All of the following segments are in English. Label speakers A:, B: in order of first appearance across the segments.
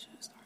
A: Asian star.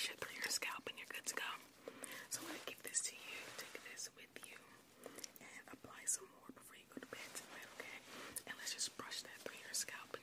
A: brush it through your scalp and you're good to go. So I'm going to give this to you. Take this with you and apply some more before you go to bed tonight, okay? And let's just brush that through your scalp